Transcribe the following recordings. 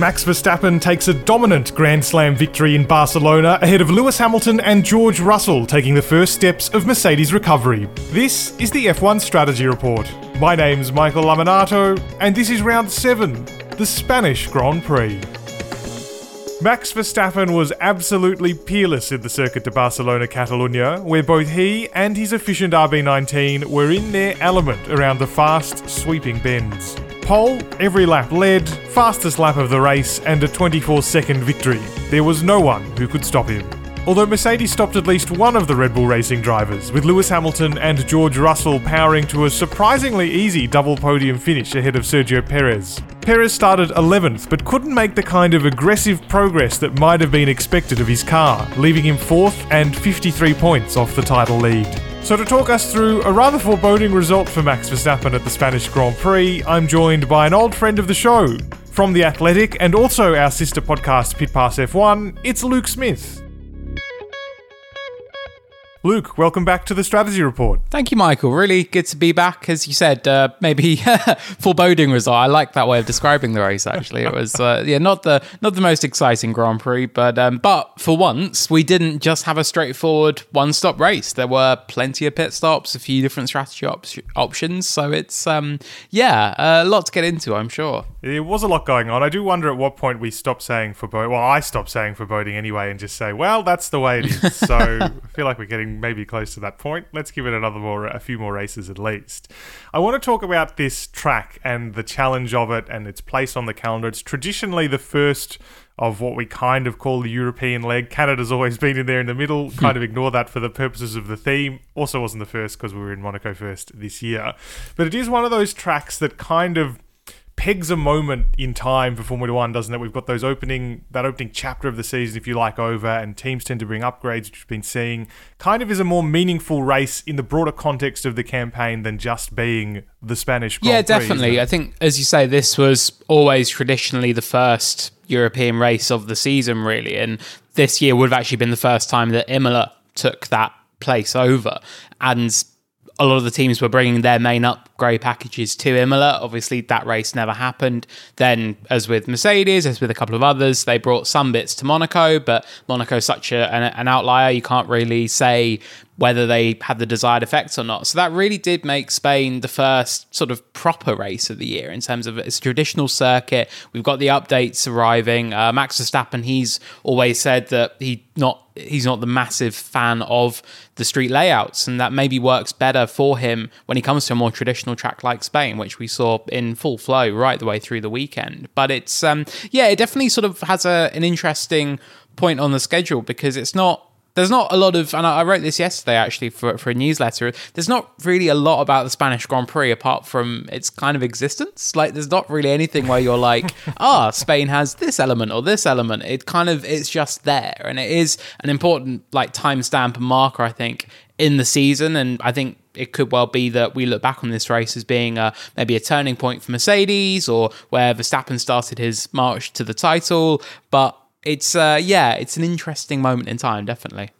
Max Verstappen takes a dominant Grand Slam victory in Barcelona ahead of Lewis Hamilton and George Russell taking the first steps of Mercedes' recovery. This is the F1 Strategy Report. My name's Michael Lamonato, and this is round 7, the Spanish Grand Prix. Max Verstappen was absolutely peerless in the Circuit de Barcelona Catalunya, where both he and his efficient RB19 were in their element around the fast, sweeping bends. Pole, every lap led, fastest lap of the race, and a 24 second victory. There was no one who could stop him. Although Mercedes stopped at least one of the Red Bull Racing drivers, with Lewis Hamilton and George Russell powering to a surprisingly easy double podium finish ahead of Sergio Perez. Perez started 11th, but couldn't make the kind of aggressive progress that might have been expected of his car, leaving him 4th and 53 points off the title lead. So, to talk us through a rather foreboding result for Max Verstappen at the Spanish Grand Prix, I'm joined by an old friend of the show. From The Athletic and also our sister podcast Pit Pass F1, it's Luke Smith. Luke, welcome back to the strategy report. Thank you, Michael. Really good to be back. As you said, uh, maybe foreboding result. I like that way of describing the race. Actually, it was uh, yeah, not the not the most exciting Grand Prix, but um, but for once we didn't just have a straightforward one stop race. There were plenty of pit stops, a few different strategy op- options. So it's um, yeah, a lot to get into. I'm sure. There was a lot going on. I do wonder at what point we stopped saying foreboding. Well, I stopped saying foreboding anyway, and just say, well, that's the way it is. So I feel like we're getting maybe close to that point. Let's give it another more, a few more races at least. I want to talk about this track and the challenge of it and its place on the calendar. It's traditionally the first of what we kind of call the European leg. Canada's always been in there in the middle. Hmm. kind of ignore that for the purposes of the theme. Also wasn't the first because we were in Monaco first this year. But it is one of those tracks that kind of pegs a moment in time for Formula One, doesn't it? We've got those opening that opening chapter of the season, if you like, over, and teams tend to bring upgrades, which we've been seeing. Kind of is a more meaningful race in the broader context of the campaign than just being the Spanish. Grand yeah, Prix, definitely. I think, as you say, this was always traditionally the first European race of the season, really, and this year would have actually been the first time that Imola took that place over, and a lot of the teams were bringing their main upgrade packages to Imola. Obviously, that race never happened. Then, as with Mercedes, as with a couple of others, they brought some bits to Monaco, but Monaco's such a, an, an outlier, you can't really say whether they had the desired effects or not. So that really did make Spain the first sort of proper race of the year in terms of its traditional circuit. We've got the updates arriving. Uh, Max Verstappen, he's always said that he not he's not the massive fan of the street layouts, and that maybe works better for him when he comes to a more traditional track like Spain, which we saw in full flow right the way through the weekend. But it's um, yeah, it definitely sort of has a, an interesting point on the schedule because it's not there's not a lot of, and I wrote this yesterday actually for, for a newsletter. There's not really a lot about the Spanish Grand Prix apart from its kind of existence. Like, there's not really anything where you're like, ah, oh, Spain has this element or this element. It kind of, it's just there. And it is an important, like, timestamp and marker, I think, in the season. And I think it could well be that we look back on this race as being a, maybe a turning point for Mercedes or where Verstappen started his march to the title. But it's uh, yeah, it's an interesting moment in time, definitely.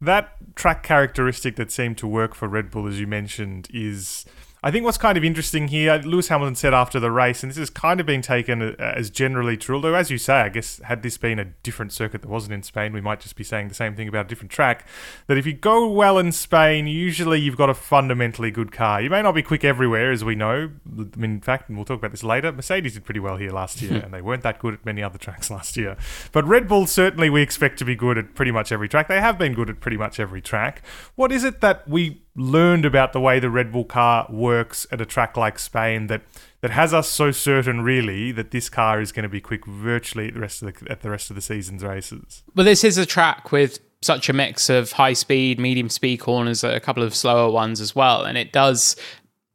That track characteristic that seemed to work for Red Bull, as you mentioned, is I think what's kind of interesting here, Lewis Hamilton said after the race, and this has kind of been taken uh, as generally true, although, as you say, I guess had this been a different circuit that wasn't in Spain, we might just be saying the same thing about a different track. That if you go well in Spain, usually you've got a fundamentally good car. You may not be quick everywhere, as we know. I mean, in fact, and we'll talk about this later, Mercedes did pretty well here last year, and they weren't that good at many other tracks last year. But Red Bull, certainly, we expect to be good at pretty much every track. They have been good at pretty much every track. What is it that we learned about the way the Red Bull car works at a track like Spain that that has us so certain really that this car is going to be quick virtually at the rest of the at the rest of the season's races. Well, this is a track with such a mix of high speed, medium speed corners, a couple of slower ones as well, and it does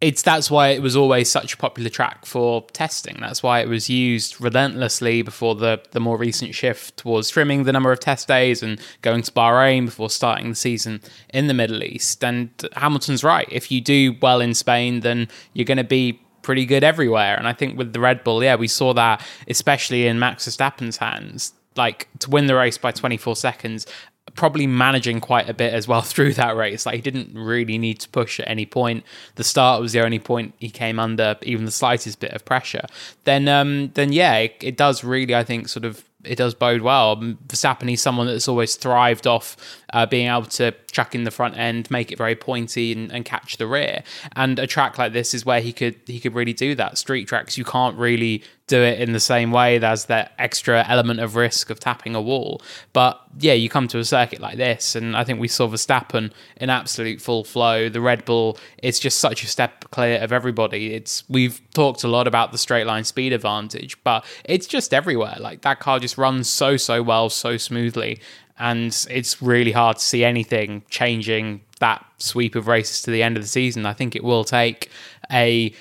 it's that's why it was always such a popular track for testing. That's why it was used relentlessly before the the more recent shift towards trimming the number of test days and going to Bahrain before starting the season in the Middle East. And Hamilton's right. If you do well in Spain, then you're going to be pretty good everywhere. And I think with the Red Bull, yeah, we saw that especially in Max Verstappen's hands like to win the race by 24 seconds probably managing quite a bit as well through that race. Like he didn't really need to push at any point. The start was the only point he came under even the slightest bit of pressure. Then, um, then yeah, it, it does really, I think, sort of it does bode well. Verstappen, is someone that's always thrived off uh, being able to chuck in the front end, make it very pointy, and, and, catch the rear. And a track like this is where he could he could really do that. Street tracks, you can't really do it in the same way. There's that extra element of risk of tapping a wall. But yeah, you come to a circuit like this, and I think we saw Verstappen in absolute full flow. The Red Bull is just such a step clear of everybody. It's we've talked a lot about the straight line speed advantage, but it's just everywhere. Like that car just runs so so well, so smoothly and it's really hard to see anything changing that sweep of races to the end of the season. I think it will take a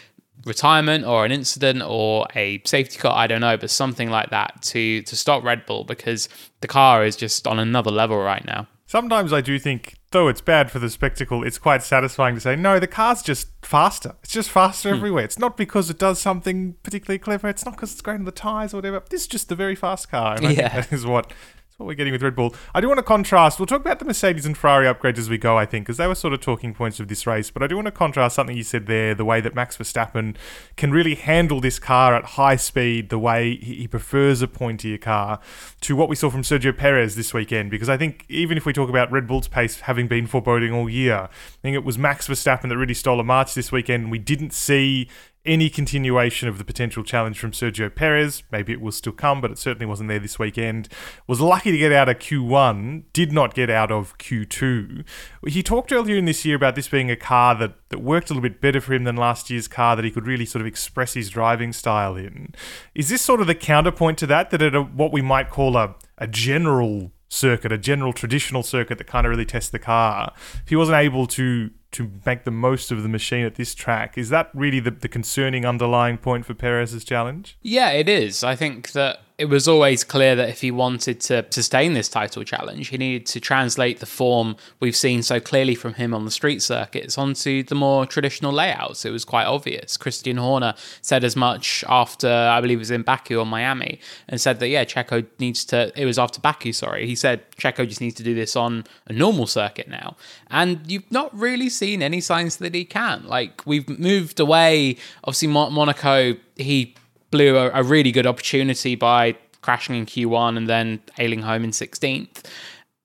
retirement or an incident or a safety car, I don't know, but something like that to to stop Red Bull because the car is just on another level right now. Sometimes I do think, though it's bad for the spectacle, it's quite satisfying to say, no, the car's just faster. It's just faster hmm. everywhere. It's not because it does something particularly clever. It's not because it's great on the tyres or whatever. This is just a very fast car. And yeah. that is what what we're getting with Red Bull. I do want to contrast. We'll talk about the Mercedes and Ferrari upgrades as we go, I think, because they were sort of talking points of this race. But I do want to contrast something you said there the way that Max Verstappen can really handle this car at high speed, the way he prefers a pointier car, to what we saw from Sergio Perez this weekend. Because I think even if we talk about Red Bull's pace having been foreboding all year, I think it was Max Verstappen that really stole a march this weekend. We didn't see any continuation of the potential challenge from Sergio Perez. Maybe it will still come, but it certainly wasn't there this weekend. Was lucky to get out of Q1, did not get out of Q2. He talked earlier in this year about this being a car that, that worked a little bit better for him than last year's car, that he could really sort of express his driving style in. Is this sort of the counterpoint to that, that at a, what we might call a, a general circuit, a general traditional circuit that kind of really tests the car, if he wasn't able to to make the most of the machine at this track. Is that really the, the concerning underlying point for Perez's challenge? Yeah, it is. I think that it was always clear that if he wanted to sustain this title challenge, he needed to translate the form we've seen so clearly from him on the street circuits onto the more traditional layouts. It was quite obvious. Christian Horner said as much after, I believe it was in Baku or Miami, and said that, yeah, Checo needs to, it was after Baku, sorry. He said Checo just needs to do this on a normal circuit now. And you've not really seen any signs that he can. Like, we've moved away. Obviously, Monaco, he blew a, a really good opportunity by crashing in Q1 and then ailing home in 16th.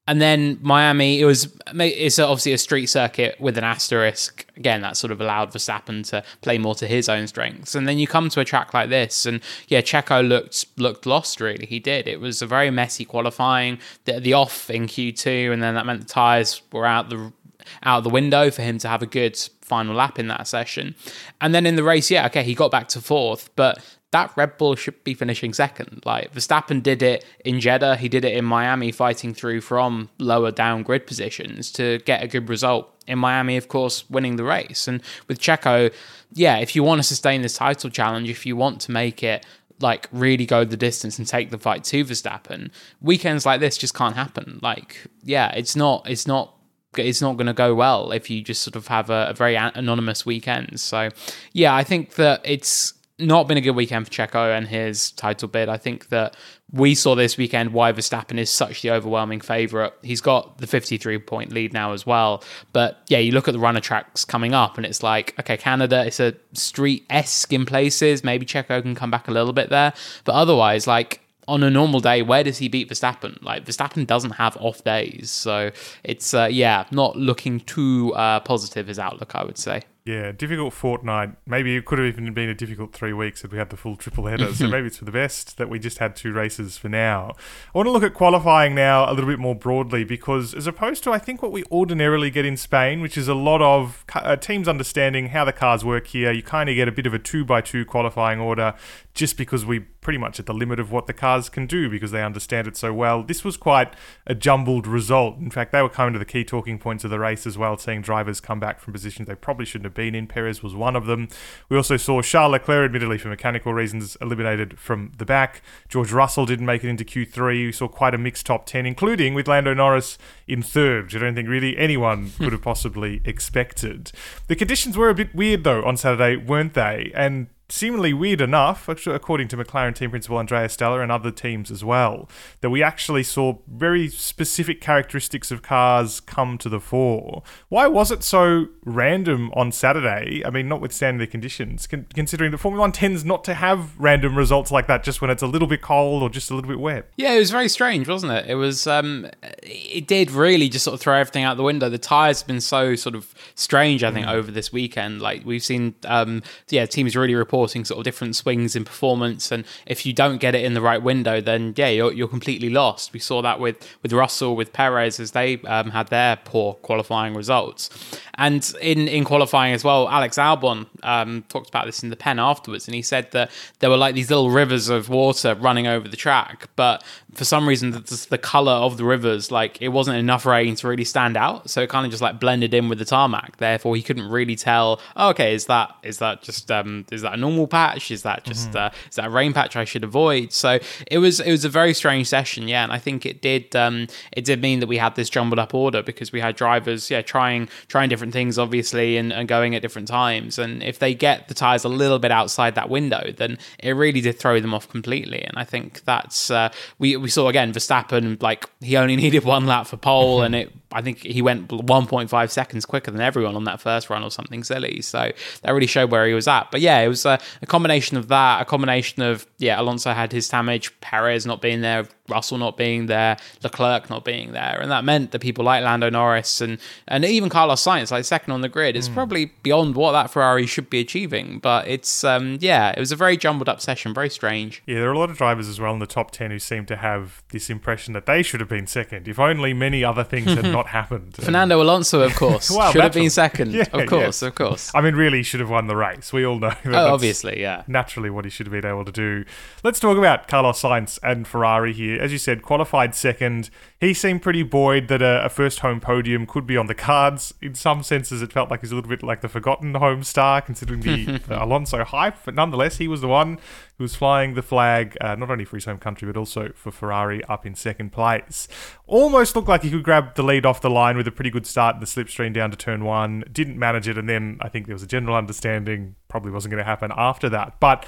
And then Miami, it was it's obviously a street circuit with an asterisk. Again, that sort of allowed Verstappen to play more to his own strengths. And then you come to a track like this, and yeah, Checo looked looked lost. Really, he did. It was a very messy qualifying. The, the off in Q two, and then that meant the tires were out the out the window for him to have a good final lap in that session. And then in the race, yeah, okay, he got back to fourth, but that Red Bull should be finishing second. Like Verstappen did it in Jeddah, he did it in Miami, fighting through from lower down grid positions to get a good result. In Miami, of course, winning the race. And with Checo, yeah, if you want to sustain this title challenge, if you want to make it like really go the distance and take the fight to Verstappen, weekends like this just can't happen. Like, yeah, it's not, it's not it's not going to go well if you just sort of have a, a, very anonymous weekend. So, yeah, I think that it's not been a good weekend for Checo and his title bid. I think that we saw this weekend why Verstappen is such the overwhelming favourite. He's got the 53 point lead now as well. But yeah, you look at the runner tracks coming up and it's like, okay, Canada, it's a street esque in places. Maybe Checo can come back a little bit there. But otherwise, like, on a normal day, where does he beat Verstappen? Like Verstappen doesn't have off days, so it's uh, yeah, not looking too uh, positive his outlook, I would say. Yeah, difficult fortnight. Maybe it could have even been a difficult three weeks if we had the full triple header. so maybe it's for the best that we just had two races for now. I want to look at qualifying now a little bit more broadly because, as opposed to I think what we ordinarily get in Spain, which is a lot of uh, teams understanding how the cars work here, you kind of get a bit of a two by two qualifying order just because we pretty much at the limit of what the cars can do because they understand it so well. This was quite a jumbled result. In fact, they were kind of the key talking points of the race as well, seeing drivers come back from positions they probably shouldn't have been in. Perez was one of them. We also saw Charles Leclerc, admittedly for mechanical reasons, eliminated from the back. George Russell didn't make it into Q3. We saw quite a mixed top 10, including with Lando Norris in third, which I don't think really anyone could have possibly expected. The conditions were a bit weird, though, on Saturday, weren't they? And seemingly weird enough, according to McLaren team principal Andrea Stella and other teams as well, that we actually saw very specific characteristics of cars come to the fore. Why was it so random on Saturday? I mean, notwithstanding the conditions, con- considering that Formula One tends not to have random results like that just when it's a little bit cold or just a little bit wet. Yeah, it was very strange, wasn't it? It was, um, it did really just sort of throw everything out the window. The tyres have been so sort of strange, I think, mm. over this weekend. Like we've seen, um, yeah, teams really report reporting sort of different swings in performance, and if you don't get it in the right window, then yeah, you're, you're completely lost. We saw that with with Russell, with Perez as they um, had their poor qualifying results, and in in qualifying as well. Alex Albon um, talked about this in the pen afterwards, and he said that there were like these little rivers of water running over the track, but for some reason the, the color of the rivers, like it wasn't enough rain to really stand out, so it kind of just like blended in with the tarmac. Therefore, he couldn't really tell. Oh, okay, is that is that just um, is that a normal patch? Is that just mm-hmm. uh, is that a rain patch I should avoid? So it was it was a very strange session, yeah, and I think it did um, it did mean that we had this jumbled up order because we had drivers, yeah, trying trying different things obviously and, and going at different times, and if they get the tires a little bit outside that window, then it really did throw them off completely. And I think that's uh, we we saw again Verstappen like he only needed one lap for pole, and it I think he went 1.5 seconds quicker than everyone on that first run or something silly. So that really showed where he was at. But yeah, it was a, a combination of that, a combination of, yeah, Alonso had his damage, Perez not being there, Russell not being there, Leclerc not being there. And that meant that people like Lando Norris and, and even Carlos Sainz, like second on the grid, is mm. probably beyond what that Ferrari should be achieving. But it's, um, yeah, it was a very jumbled up session, very strange. Yeah, there are a lot of drivers as well in the top 10 who seem to have this impression that they should have been second. If only many other things had not happened. Fernando Alonso, of course, well, should have been second. Yeah, of course, of course. I mean, really, should have won the race. We all know. oh, obviously, yeah. Naturally, what he should have been able to do. Let's talk about Carlos Sainz and Ferrari here. As you said, qualified second. He seemed pretty buoyed that a, a first home podium could be on the cards. In some senses, it felt like he's a little bit like the forgotten home star, considering the, the Alonso hype. But nonetheless, he was the one who was flying the flag uh, not only for his home country but also for Ferrari up in second place. Almost looked like he could grab the lead off the line with a pretty good start in the slipstream down to turn one. Didn't manage it, and then I think there was a general understanding probably wasn't going to happen after that. But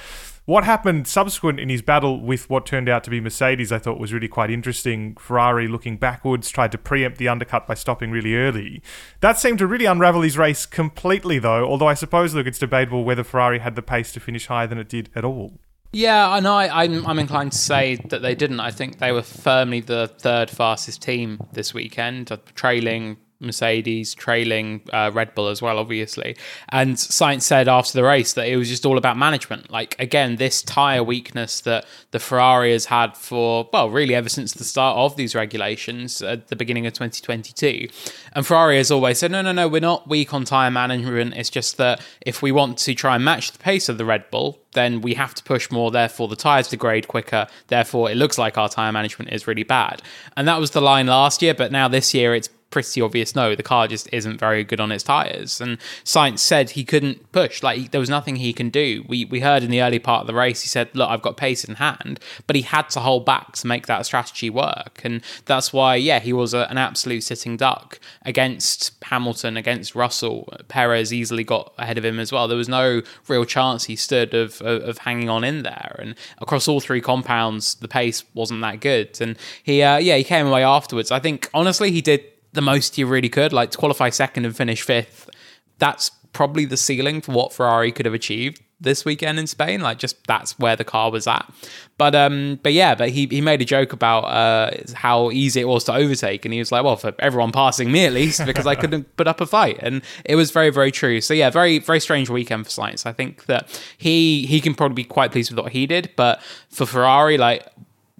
what happened subsequent in his battle with what turned out to be Mercedes, I thought was really quite interesting. Ferrari looking backwards, tried to preempt the undercut by stopping really early. That seemed to really unravel his race completely, though, although I suppose, look, it's debatable whether Ferrari had the pace to finish higher than it did at all. Yeah, know. I, I'm, I'm inclined to say that they didn't. I think they were firmly the third fastest team this weekend, uh, trailing Mercedes trailing uh, Red Bull as well, obviously. And Sainz said after the race that it was just all about management. Like, again, this tyre weakness that the Ferrari has had for, well, really ever since the start of these regulations at the beginning of 2022. And Ferrari has always said, no, no, no, we're not weak on tyre management. It's just that if we want to try and match the pace of the Red Bull, then we have to push more. Therefore, the tyres degrade quicker. Therefore, it looks like our tyre management is really bad. And that was the line last year, but now this year it's pretty obvious no, the car just isn't very good on its tyres. And Sainz said he couldn't push, like there was nothing he can do. We we heard in the early part of the race, he said, "Look, I've got pace in hand," but he had to hold back to make that strategy work, and that's why, yeah, he was a, an absolute sitting duck against Hamilton, against Russell. Perez easily got ahead of him as well. There was no real chance he stood of, of, of hanging on in there, and across all three compounds, the pace wasn't that good. And he, uh, yeah, he came away afterwards. I think honestly, he did the most you really could. Like to qualify second and finish fifth, that's probably the ceiling for what Ferrari could have achieved this weekend in Spain. Like just that's where the car was at. But um, but yeah, but he he made a joke about uh how easy it was to overtake, and he was like, well, for everyone passing me at least, because I couldn't put up a fight, and it was very very true. So yeah, very very strange weekend for Sainz. I think that he he can probably be quite pleased with what he did, but for Ferrari, like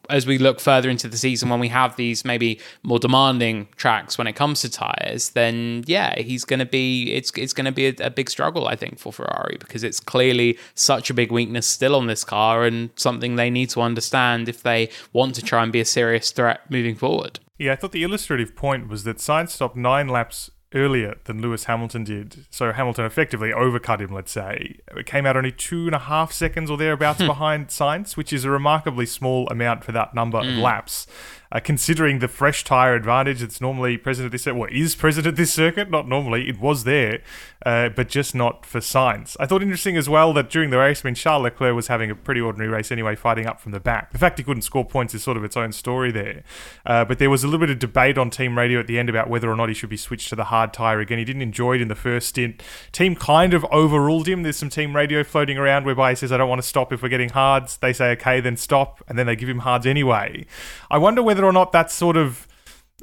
as we look further into the season when we have these maybe more demanding tracks when it comes to tires then yeah he's going to be it's it's going to be a, a, big struggle i think for ferrari because it's clearly such a big weakness still on this car and something they need to understand if they want to try and be a serious threat moving forward. Yeah i thought the illustrative point was that Sainz stopped nine laps earlier than Lewis Hamilton did. So Hamilton effectively overcut him, let's say. It came out only two and a half seconds or thereabouts behind Sainz, which is a remarkably small amount for that number mm. of laps. Uh, considering the fresh tyre advantage that's normally present at this circuit. Well, is present at this circuit? Not normally. It was there, uh, but just not for Sainz. I thought interesting as well that during the race, I mean, Charles Leclerc was having a pretty ordinary race anyway, fighting up from the back. The fact he couldn't score points is sort of its own story there. Uh, but there was a little bit of debate on team radio at the end about whether or not he should be switched to the hard tyre again. He didn't enjoy it in the first stint. Team kind of overruled him. There's some team radio floating around whereby he says, I don't want to stop if we're getting hards. They say, okay, then stop. And then they give him hards anyway. I wonder whether or not that's sort of.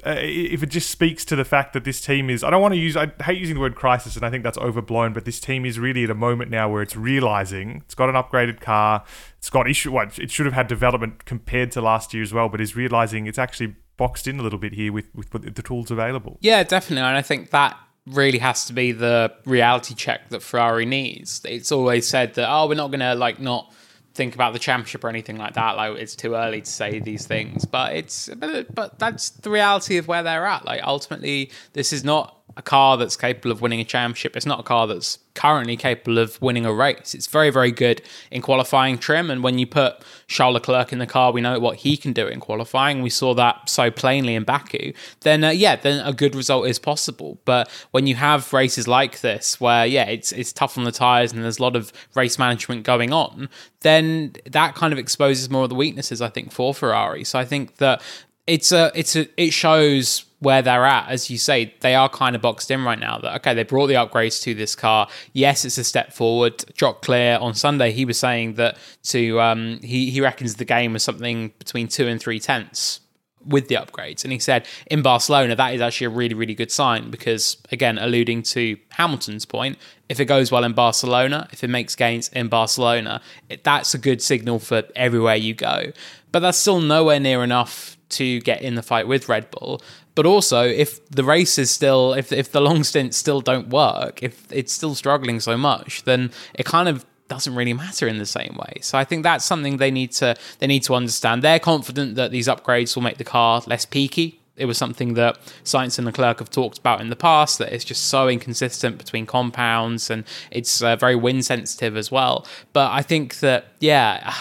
Uh, if it just speaks to the fact that this team is, I don't want to use, I hate using the word crisis, and I think that's overblown, but this team is really at a moment now where it's realizing it's got an upgraded car, it's got issue, what it should have had development compared to last year as well, but is realizing it's actually boxed in a little bit here with, with the tools available. Yeah, definitely. And I think that really has to be the reality check that Ferrari needs. It's always said that, oh, we're not going to like not think about the championship or anything like that. Like it's too early to say these things, but it's but, but that's the reality of where they're at. Like ultimately, this is not a car that's capable of winning a championship. It's not a car that's currently capable of winning a race. It's very, very good in qualifying trim. And when you put Charles Leclerc in the car, we know what he can do in qualifying. We saw that so plainly in Baku. Then, uh, yeah, then a good result is possible. But when you have races like this, where yeah, it's it's tough on the tires and there's a lot of race management going on, then that kind of exposes more of the weaknesses I think for Ferrari. So I think that it's a it's a it shows where they're at. As you say they are kind of boxed in right now that okay they brought the upgrades to this car. Yes it's a step forward. Jock Clear on Sunday. He was saying that to um he he reckons the game was something between two and three tenths with the upgrades. And he said in Barcelona that is actually a really really good sign because again alluding to Hamilton's point if it goes well in Barcelona if it makes gains in Barcelona it, that's a good signal for everywhere you go. But that's still nowhere near enough to get in the fight with Red Bull. But also, if the race is still, if if the long stints still don't work, if it's still struggling so much, then it kind of doesn't really matter in the same way. So I think that's something they need to they need to understand. They're confident that these upgrades will make the car less peaky. It was something that Sainz and Leclerc have talked about in the past. That it's just so inconsistent between compounds and it's uh, very wind sensitive as well. But I think that yeah,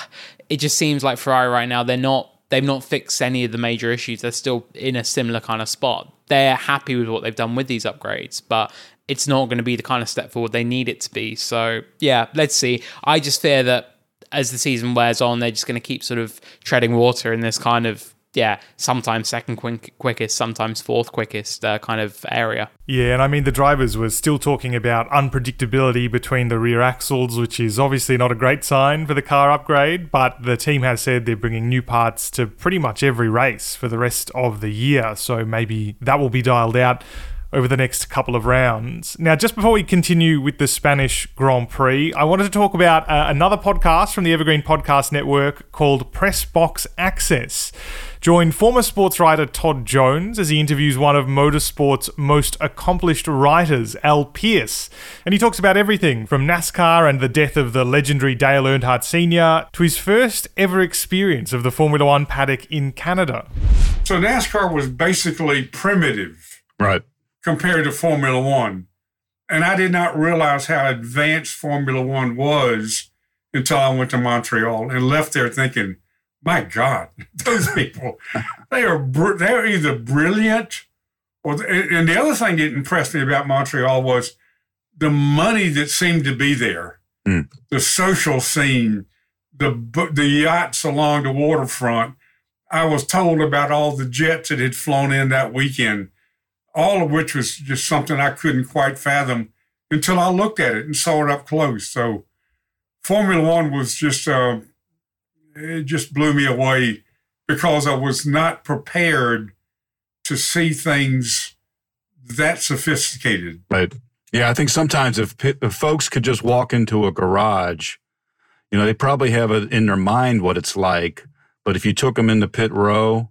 it just seems like Ferrari right now they're not they've not fixed any of the major issues. They're still in a similar kind of spot. They're happy with what they've done with these upgrades, but it's not going to be the kind of step forward they need it to be. So, yeah, let's see. I just fear that as the season wears on, they're just going to keep sort of treading water in this kind of yeah, sometimes second quick, quickest, sometimes fourth quickest uh, kind of area. Yeah, and I mean, the drivers were still talking about unpredictability between the rear axles, which is obviously not a great sign for the car upgrade, but the team has said they're bringing new parts to pretty much every race for the rest of the year, so maybe that will be dialed out over the next couple of rounds. Now, just before we continue with the Spanish Grand Prix, I wanted to talk about uh, another podcast from the Evergreen Podcast Network called Press Box Access. Join former sports writer Todd Jones as he interviews one of motorsport's most accomplished writers, Al Pearce. And he talks about everything from NASCAR and the death of the legendary Dale Earnhardt Sr. to his first ever experience of the Formula One paddock in Canada. So NASCAR was basically primitive. Right. Compared to Formula One. And I did not realize how advanced Formula One was until I went to Montreal and left there thinking, my God, those people, they are they're either brilliant or. And the other thing that impressed me about Montreal was the money that seemed to be there, mm. the social scene, the the yachts along the waterfront. I was told about all the jets that had flown in that weekend, all of which was just something I couldn't quite fathom until I looked at it and saw it up close. So, Formula One was just. Uh, it just blew me away because I was not prepared to see things that sophisticated. Right. Yeah, I think sometimes if, if folks could just walk into a garage, you know, they probably have it in their mind what it's like. But if you took them into pit row,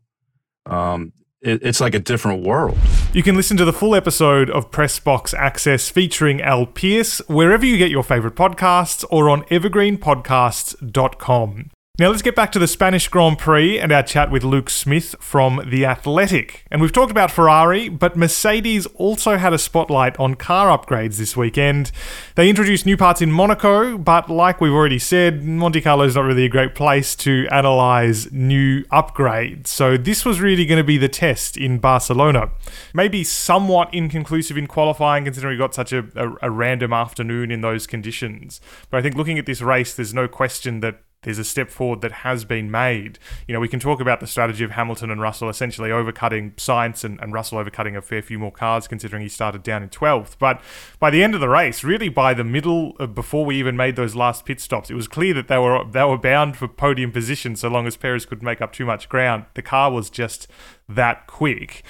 um, it, it's like a different world. You can listen to the full episode of Press Box Access featuring Al Pearce wherever you get your favorite podcasts or on evergreenpodcasts.com. Now let's get back to the Spanish Grand Prix and our chat with Luke Smith from The Athletic. And we've talked about Ferrari, but Mercedes also had a spotlight on car upgrades this weekend. They introduced new parts in Monaco, but like we've already said, Monte Carlo is not really a great place to analyze new upgrades. So this was really going to be the test in Barcelona. Maybe somewhat inconclusive in qualifying, considering we got such a, a, a random afternoon in those conditions. But I think looking at this race, there's no question that there's a step forward that has been made. You know, we can talk about the strategy of Hamilton and Russell essentially overcutting Sainz and, and Russell overcutting a fair few more cars, considering he started down in 12th. But by the end of the race, really by the middle, of, before we even made those last pit stops, it was clear that they were they were bound for podium position so long as Perez could make up too much ground. The car was just that quick.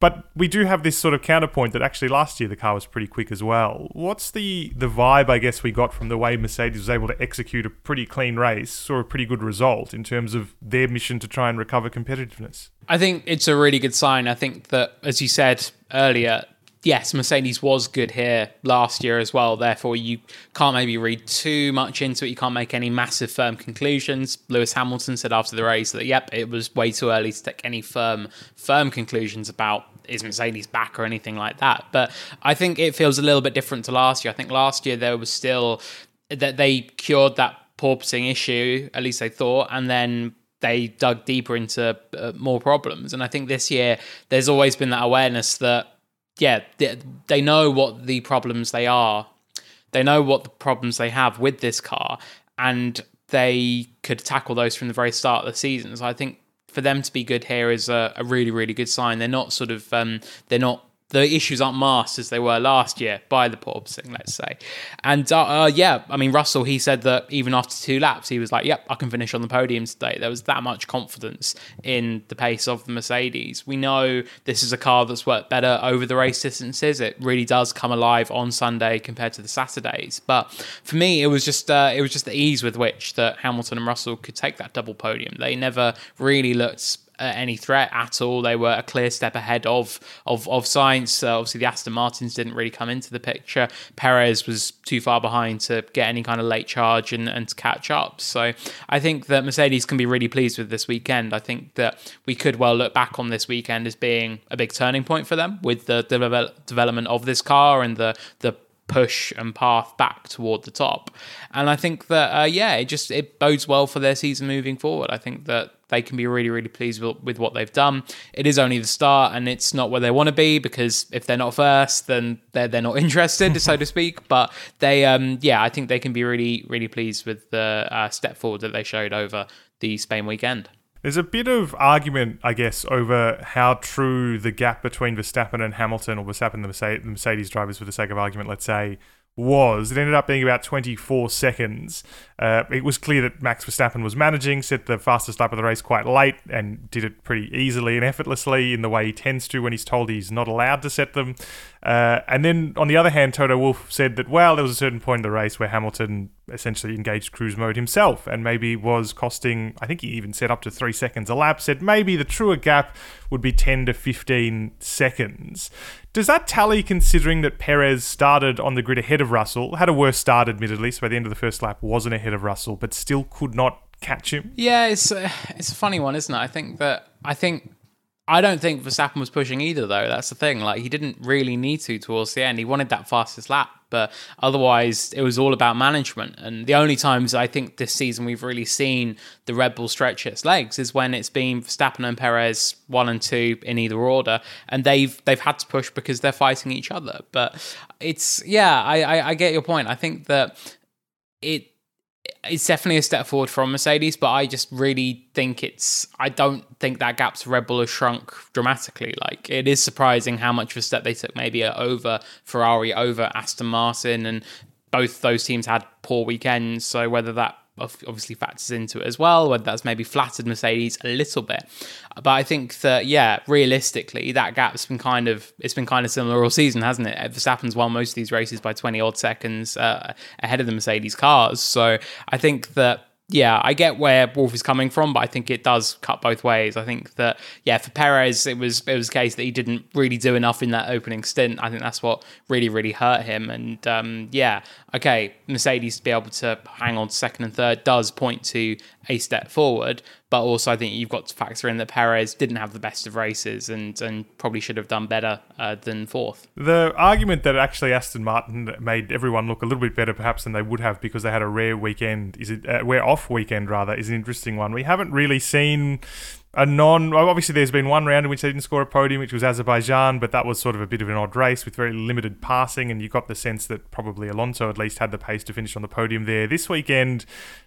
But we do have this sort of counterpoint that actually last year the car was pretty quick as well. What's the the vibe I guess we got from the way Mercedes was able to execute a pretty clean race or a pretty good result in terms of their mission to try and recover competitiveness? I think it's a really good sign. I think that as you said earlier, yes, Mercedes was good here last year as well. Therefore, you can't maybe read too much into it. You can't make any massive firm conclusions. Lewis Hamilton said after the race that yep, it was way too early to take any firm firm conclusions about is Mercedes back or anything like that. But I think it feels a little bit different to last year. I think last year there was still that they cured that porpoising issue, at least they thought, and then they dug deeper into uh, more problems. And I think this year there's always been that awareness that yeah, they, they know what the problems they are. They know what the problems they have with this car, and they could tackle those from the very start of the season. So I think for them to be good here is a, a really, really good sign. They're not sort of um, they're not the issues aren't masked as they were last year by the porpoising, let's say. And uh, uh, yeah, I mean, Russell, he said that even after two laps, he was like, yep, I can finish on the podium today. There was that much confidence in the pace of the Mercedes. We know this is a car that's worked better over the race distances. It really does come alive on Sunday compared to the Saturdays. But for me, it was just uh, it was just the ease with which that Hamilton and Russell could take that double podium. They never really looked any threat at all. They were a clear step ahead of of of Sainz. Uh, obviously, the Aston Martins didn't really come into the picture. Perez was too far behind to get any kind of late charge and, and to catch up. So I think that Mercedes can be really pleased with this weekend. I think that we could well look back on this weekend as being a big turning point for them with the develop, development of this car and the the push and path back toward the top. And I think that uh, yeah, it just it bodes well for their season moving forward. I think that they can be really, really pleased with, with what they've done. It is only the start, and it's not where they want to be because if they're not first, then they're they're not interested, so to speak. But they, um, yeah, I think they can be really, really pleased with the uh, step forward that they showed over the Spain weekend. There's a bit of argument, I guess, over how true the gap between Verstappen and Hamilton, or Verstappen the Mercedes drivers, for the sake of argument, let's say, was. It ended up being about 24 seconds. Uh, it was clear that Max Verstappen was managing, set the fastest lap of the race quite late, and did it pretty easily and effortlessly in the way he tends to when he's told he's not allowed to set them. Uh, and then on the other hand, Toto Wolff said that, well, there was a certain point in the race where Hamilton essentially engaged cruise mode himself and maybe was costing, I think he even said up to three seconds a lap, said maybe the truer gap would be 10 to 15 seconds. Does that tally considering that Perez started on the grid ahead of Russell, had a worse start admittedly, so by the end of the first lap wasn't ahead of Russell, but still could not catch him? Yeah, it's uh, it's a funny one, isn't it? I think that I think I don't think Verstappen was pushing either, though. That's the thing. Like he didn't really need to towards the end. He wanted that fastest lap, but otherwise it was all about management. And the only times I think this season we've really seen the Red Bull stretch its legs is when it's been Verstappen and Perez one and two in either order, and they've they've had to push because they're fighting each other. But it's yeah, I, I, I get your point. I think that it it's definitely a step forward from Mercedes, but I just really think it's. I don't think that gap to Red Bull has shrunk dramatically. Like it is surprising how much of a step they took, maybe over Ferrari, over Aston Martin, and both those teams had poor weekends. So whether that obviously factors into it as well, whether that's maybe flattered Mercedes a little bit. But I think that yeah, realistically, that gap's been kind of it's been kind of similar all season, hasn't it? Verstappen's won most of these races by twenty odd seconds uh, ahead of the Mercedes cars, so I think that yeah, I get where Wolff is coming from, but I think it does cut both ways. I think that yeah, for Perez, it was it was a case that he didn't really do enough in that opening stint. I think that's what really really hurt him. And um, yeah, okay, Mercedes to be able to hang on to second and third does point to a step forward, but also I think you've got to factor in that Perez didn't have the best of races and and probably should have done better uh, than fourth. The argument that actually Aston Martin made everyone look a little bit better perhaps than they would have because they had a rare weekend is it uh, rare off weekend rather is an interesting one. We haven't really seen a non. Obviously, there's been one round in which they didn't score a podium, which was Azerbaijan, but that was sort of a bit of an odd race with very limited passing, and you got the sense that probably Alonso at least had the pace to finish on the podium there. This weekend,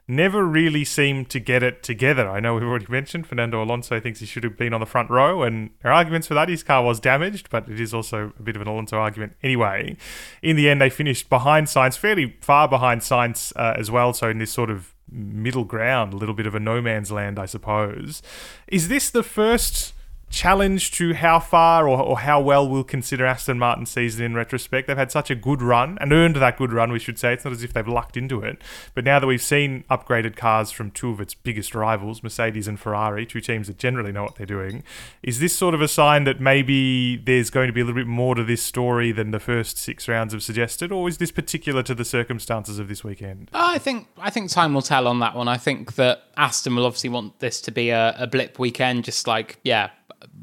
never really seemed to get it together. I know we've already mentioned Fernando Alonso thinks he should have been on the front row, and arguments for that. His car was damaged, but it is also a bit of an Alonso argument anyway. In the end, they finished behind Sainz, fairly far behind Sainz uh, as well. So in this sort of middle ground, a little bit of a no man's land, I suppose. Is this the first challenge to how far or, or how well we'll consider Aston Martin's season in retrospect. They've had such a good run and earned that good run, we should say. It's not as if they've lucked into it. But now that we've seen upgraded cars from two of its biggest rivals, Mercedes and Ferrari, two teams that generally know what they're doing, is this sort of a sign that maybe there's going to be a little bit more to this story than the first six rounds have suggested, or is this particular to the circumstances of this weekend? I think I think time will tell on that one. I think that Aston will obviously want this to be a, a blip weekend, just like yeah,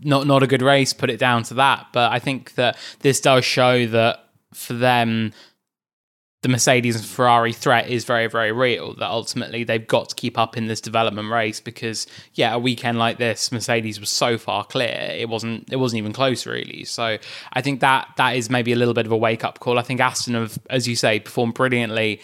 not not a good race, put it down to that. But I think that this does show that for them, the Mercedes and Ferrari threat is very, very real. That ultimately they've got to keep up in this development race because, yeah, a weekend like this, Mercedes was so far clear. It wasn't. It wasn't even close, really. So I think that that is maybe a little bit of a wake up call. I think Aston have, as you say, performed brilliantly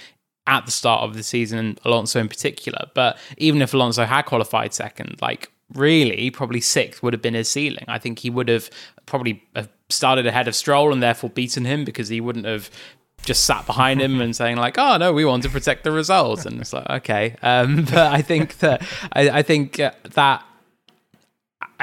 at the start of the season, Alonso in particular. But even if Alonso had qualified second, like really probably sixth would have been his ceiling. I think he would have probably started ahead of Stroll and therefore beaten him because he wouldn't have just sat behind him and saying like, "Oh no, we want to protect the result," and it's like, okay. Um, but I think that I, I think uh, that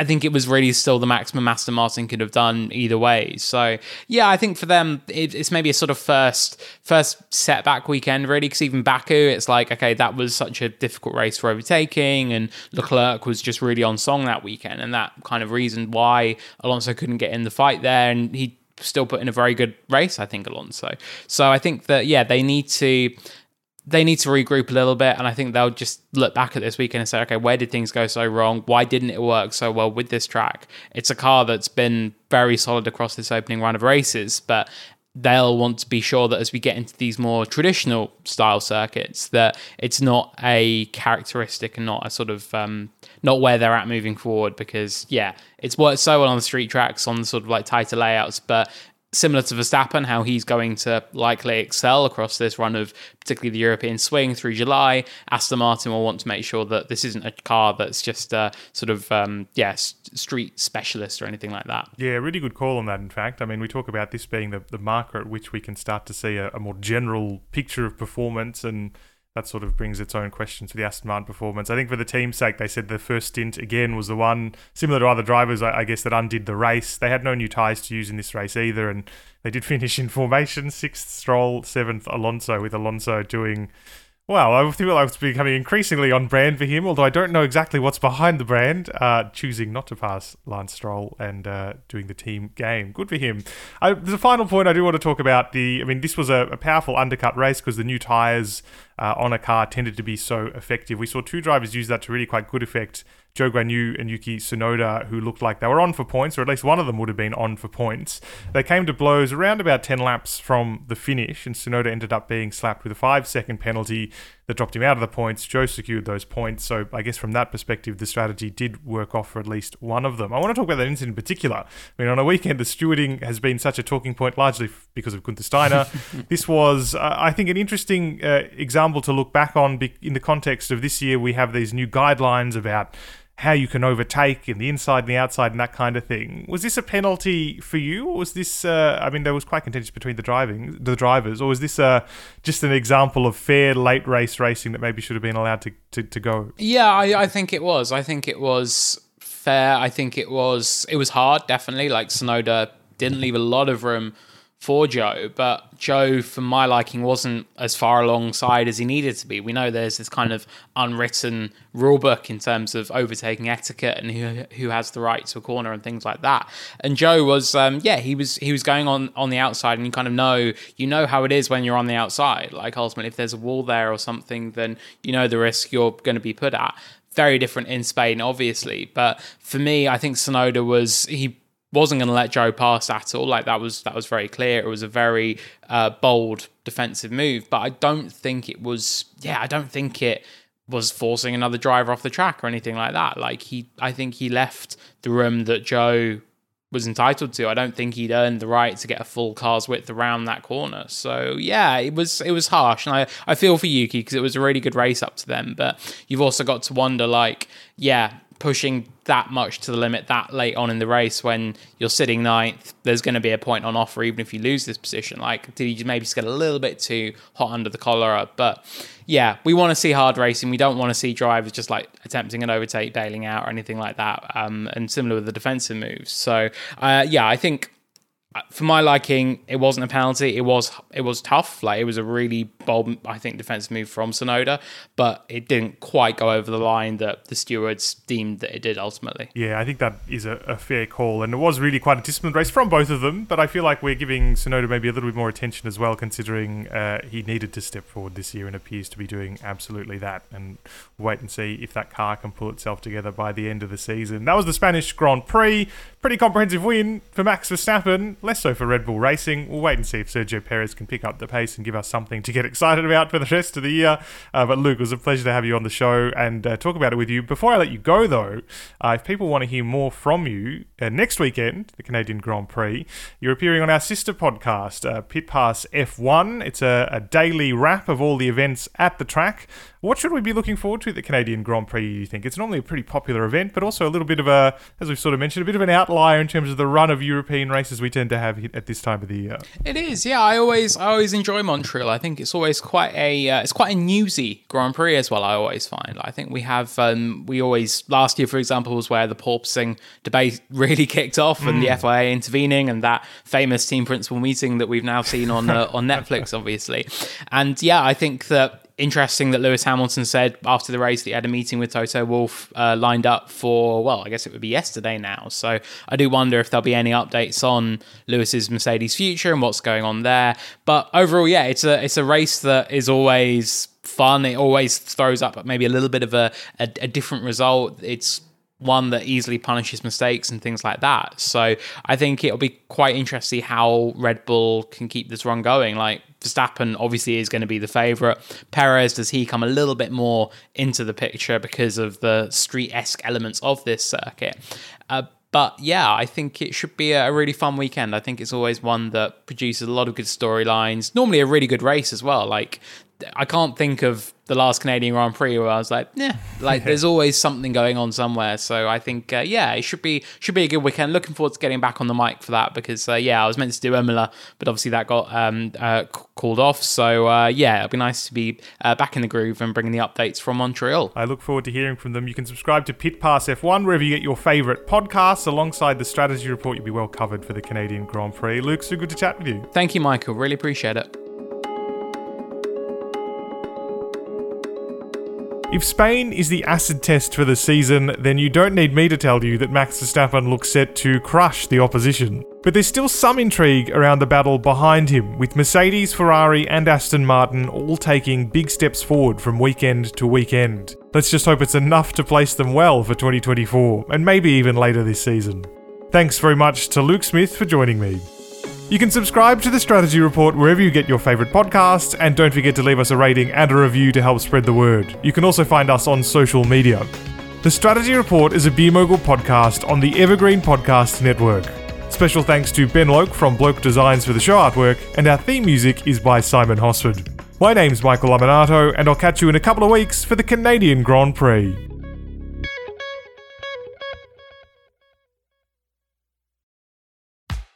I think it was really still the maximum Aston Martin could have done either way. So yeah, I think for them it, it's maybe a sort of first first setback weekend really because even Baku it's like okay that was such a difficult race for overtaking and Leclerc was just really on song that weekend and that kind of reason why Alonso couldn't get in the fight there and he still put in a very good race I think Alonso. So I think that yeah they need to they need to regroup a little bit and I think they'll just look back at this weekend and say, okay, where did things go so wrong? Why didn't it work so well with this track? It's a car that's been very solid across this opening round of races, but they'll want to be sure that as we get into these more traditional style circuits, that it's not a characteristic and not a sort of um, not where they're at moving forward. Because yeah, it's worked so well on the street tracks on sort of like tighter layouts, but similar to Verstappen, how he's going to likely excel across this run of particularly the European swing through July. Aston Martin will want to make sure that this isn't a car that's just a sort of um, yeah street specialist or anything like that. Yeah, really good call on that. In fact, I mean, we talk about this being the, the marker at which we can start to see a, a more general picture of performance and that sort of brings its own questions for the Aston Martin performance. I think for the team's sake, they said the first stint again was the one similar to other drivers, I, guess, that undid the race. They had no new tyres to use in this race either, and they did finish in formation sixth Stroll, seventh Alonso, with Alonso doing well, I feel like it's becoming increasingly on brand for him, although I don't know exactly what's behind the brand, uh, choosing not to pass Lance Stroll and uh, doing the team game. Good for him. I, the final point I do want to talk about the. I mean, this was a, a powerful undercut race because the new tyres uh, on a car tended to be so effective. We saw two drivers use that to really quite good effect Zhou Guanyu and Yuki Tsunoda, who looked like they were on for points, or at least one of them would have been on for points. They came to blows around about 10 laps from the finish, and Tsunoda ended up being slapped with a five second penalty that dropped him out of the points. Zhou secured those points, so I guess from that perspective, the strategy did work off for at least one of them. I want to talk about that incident in particular. I mean, on a weekend, the stewarding has been such a talking point, largely because of Gunther Steiner. this was, uh, I think, an interesting uh, example to look back on in the context of this year. We have these new guidelines about how you can overtake in the inside and the outside and that kind of thing. Was this a penalty for you, or was this? Uh, I mean, there was quite contentious between the driving the drivers, or was this uh, just an example of fair late race racing that maybe should have been allowed to to, to go? Yeah, I, I think it was. I think it was fair. I think it was. It was hard, definitely. Like Tsunoda didn't leave a lot of room for Zhou, but Zhou, for my liking, wasn't as far alongside as he needed to be. We know there's this kind of unwritten rule book in terms of overtaking etiquette and who who has the right to a corner and things like that. And Zhou was, um, yeah, he was he was going on on the outside, and you kind of know you know how it is when you're on the outside. Like ultimately, if there's a wall there or something, then you know the risk you're going to be put at very different in Spain, obviously. But for me, I think Tsunoda was he wasn't going to let Zhou pass at all. Like that was that was very clear. It was a very uh, bold defensive move, but I don't think it was. Yeah, I don't think it was forcing another driver off the track or anything like that. Like he, I think he left the room that Zhou was entitled to. I don't think he'd earned the right to get a full car's width around that corner. So yeah, it was it was harsh, and I I feel for Yuki because it was a really good race up to them. But you've also got to wonder, like, yeah, pushing that much to the limit that late on in the race when you're sitting ninth, there's going to be a point on offer even if you lose this position. Like, did you maybe just get a little bit too hot under the collar? But yeah, we want to see hard racing. We don't want to see drivers just like attempting an overtake, bailing out, or anything like that. Um, and similar with the defensive moves. So uh, yeah, I think for my liking, it wasn't a penalty. It was it was tough. Like it was a really bold, I think, defensive move from Tsunoda, but it didn't quite go over the line that the stewards deemed that it did ultimately. Yeah, I think that is a, a fair call, and it was really quite a disciplined race from both of them. But I feel like we're giving Tsunoda maybe a little bit more attention as well, considering uh, he needed to step forward this year and appears to be doing absolutely that. And we'll wait and see if that car can pull itself together by the end of the season. That was the Spanish Grand Prix. Pretty comprehensive win for Max Verstappen less so for Red Bull Racing. We'll wait and see if Sergio Perez can pick up the pace and give us something to get excited about for the rest of the year. Uh, but Luke, it was a pleasure to have you on the show and uh, talk about it with you. Before I let you go, though, uh, if people want to hear more from you, uh, next weekend, the Canadian Grand Prix, you're appearing on our sister podcast, uh, Pit Pass F1. It's a, a daily wrap of all the events at the track. What should we be looking forward to at the Canadian Grand Prix, you think? It's normally a pretty popular event, but also a little bit of a, as we've sort of mentioned, a bit of an outlier in terms of the run of European races we tend to have at this time of the year. It is, yeah. I always, I always enjoy Montreal. I think it's always quite a, uh, it's quite a newsy Grand Prix as well. I always find. I think we have, um, we always last year, for example, was where the porpoising debate really kicked off, and mm. the FIA intervening, and that famous team principal meeting that we've now seen on uh, on Netflix, obviously. And yeah, I think that interesting that Lewis Hamilton said after the race that he had a meeting with Toto Wolff uh, lined up for, well, I guess it would be yesterday now. So I do wonder if there'll be any updates on Lewis's Mercedes future and what's going on there. But overall, yeah, it's a it's a race that is always fun. It always throws up maybe a little bit of a, a, a different result. It's one that easily punishes mistakes and things like that. So I think it'll be quite interesting how Red Bull can keep this run going. Like Verstappen obviously is going to be the favourite. Perez, does he come a little bit more into the picture because of the street esque elements of this circuit? Uh, but yeah, I think it should be a really fun weekend. I think it's always one that produces a lot of good storylines. Normally, a really good race as well. Like, I can't think of the last Canadian Grand Prix where I was like, yeah, like there's always something going on somewhere. So I think, uh, yeah, it should be should be a good weekend. Looking forward to getting back on the mic for that because, uh, yeah, I was meant to do Imola, but obviously that got um, uh, called off. So uh, yeah, it'll be nice to be uh, back in the groove and bringing the updates from Montreal. I look forward to hearing from them. You can subscribe to Pit Pass F1 wherever you get your favourite podcasts. Alongside the strategy report, you'll be well covered for the Canadian Grand Prix. Luke, so good to chat with you. Thank you, Michael. Really appreciate it. If Spain is the acid test for the season, then you don't need me to tell you that Max Verstappen looks set to crush the opposition. But there's still some intrigue around the battle behind him, with Mercedes, Ferrari, and Aston Martin all taking big steps forward from weekend to weekend. Let's just hope it's enough to place them well for 2024, and maybe even later this season. Thanks very much to Luke Smith for joining me. You can subscribe to the Strategy Report wherever you get your favourite podcasts, and don't forget to leave us a rating and a review to help spread the word. You can also find us on social media. The Strategy Report is a Beer Mogul podcast on the Evergreen Podcast Network. Special thanks to Ben Loke from Bloke Designs for the show artwork, and our theme music is by Simon Hosford. My name's Michael Lamonato, and I'll catch you in a couple of weeks for the Canadian Grand Prix.